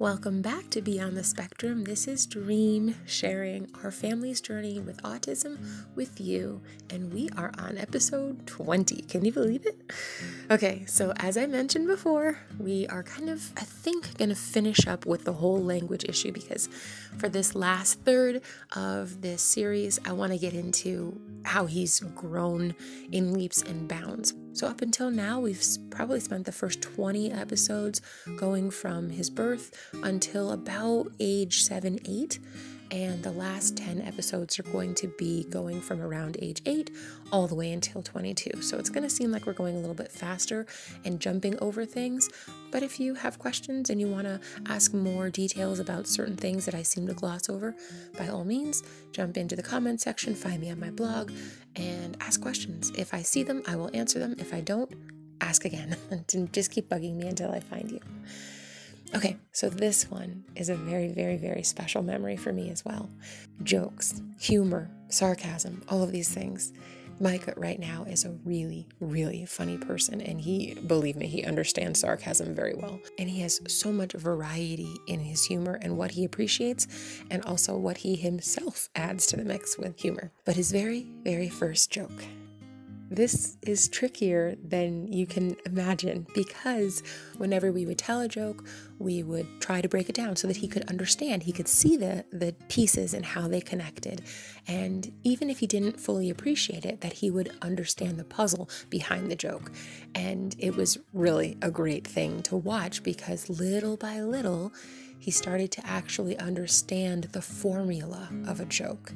Welcome back to Beyond the Spectrum. This is Dreem sharing our family's journey with autism with you, and we are on episode 20. Can you believe it? Okay, so as I mentioned before, we are kind of, I think, going to finish up with the whole language issue because for this last third of this series, I want to get into how he's grown in leaps and bounds. So, up until now, we've probably spent the first 20 episodes going from his birth until about age 7 8 and the last 10 episodes are going to be going from around age 8 all the way until 22. So it's going to seem like we're going a little bit faster and jumping over things. But if you have questions and you want to ask more details about certain things that I seem to gloss over, by all means, jump into the comment section, find me on my blog, and ask questions. If I see them, I will answer them. If I don't, ask again. Just keep bugging me until I find you. Okay, so this one is a very, very, very special memory for me as well. Jokes, humor, sarcasm, all of these things. Micah right now is a really, really funny person, and he, believe me, he understands sarcasm very well. And he has so much variety in his humor and what he appreciates, and also what he himself adds to the mix with humor. But his very, very first joke this is trickier than you can imagine because whenever we would tell a joke, we would try to break it down so that he could understand. He could see the, the pieces and how they connected. And even if he didn't fully appreciate it, that he would understand the puzzle behind the joke. And it was really a great thing to watch because little by little, he started to actually understand the formula of a joke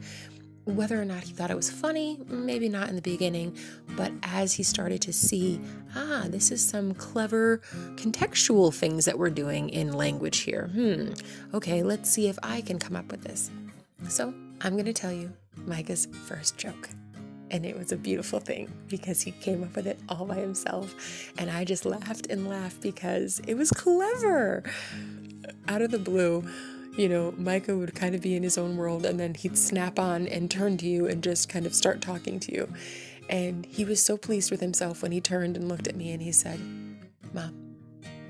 whether or not he thought it was funny, maybe not in the beginning, but as he started to see, ah, this is some clever contextual things that we're doing in language here. Hmm, okay, let's see if I can come up with this. So I'm going to tell you Micah's first joke. And it was a beautiful thing because he came up with it all by himself. And I just laughed and laughed because it was clever. Out of the blue, you know, Micah would kind of be in his own world and then he'd snap on and turn to you and just kind of start talking to you. And he was so pleased with himself when he turned and looked at me and he said, Mom,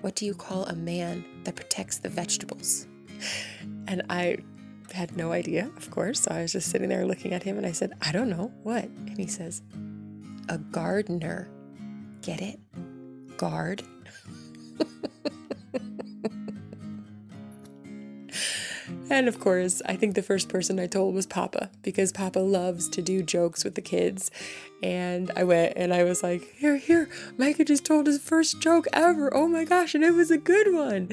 what do you call a man that protects the vegetables? And I had no idea, of course. So I was just sitting there looking at him and I said, I don't know. What? And he says, A gardener. Get it? Guard. And of course, I think the first person I told was Papa because Papa loves to do jokes with the kids. And I went and I was like, Here, here, Micah just told his first joke ever. Oh my gosh, and it was a good one.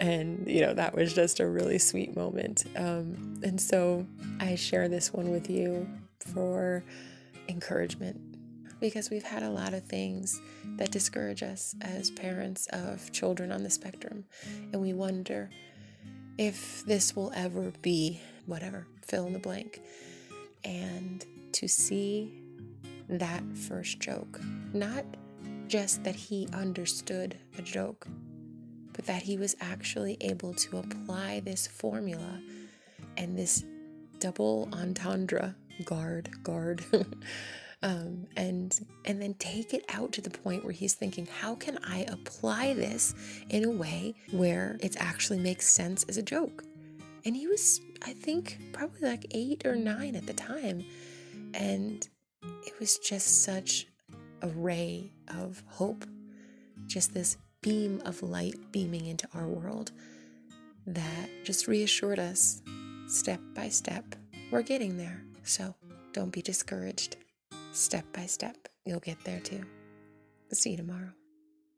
And, you know, that was just a really sweet moment. Um, and so I share this one with you for encouragement because we've had a lot of things that discourage us as parents of children on the spectrum. And we wonder, if this will ever be whatever, fill in the blank. And to see that first joke, not just that he understood a joke, but that he was actually able to apply this formula and this double entendre guard, guard. um, and and then take it out to the point where he's thinking, how can I apply this in a way where it actually makes sense as a joke? And he was, I think, probably like eight or nine at the time, and it was just such a ray of hope, just this beam of light beaming into our world that just reassured us step by step, we're getting there. So don't be discouraged step by step, you'll get there too. See you tomorrow.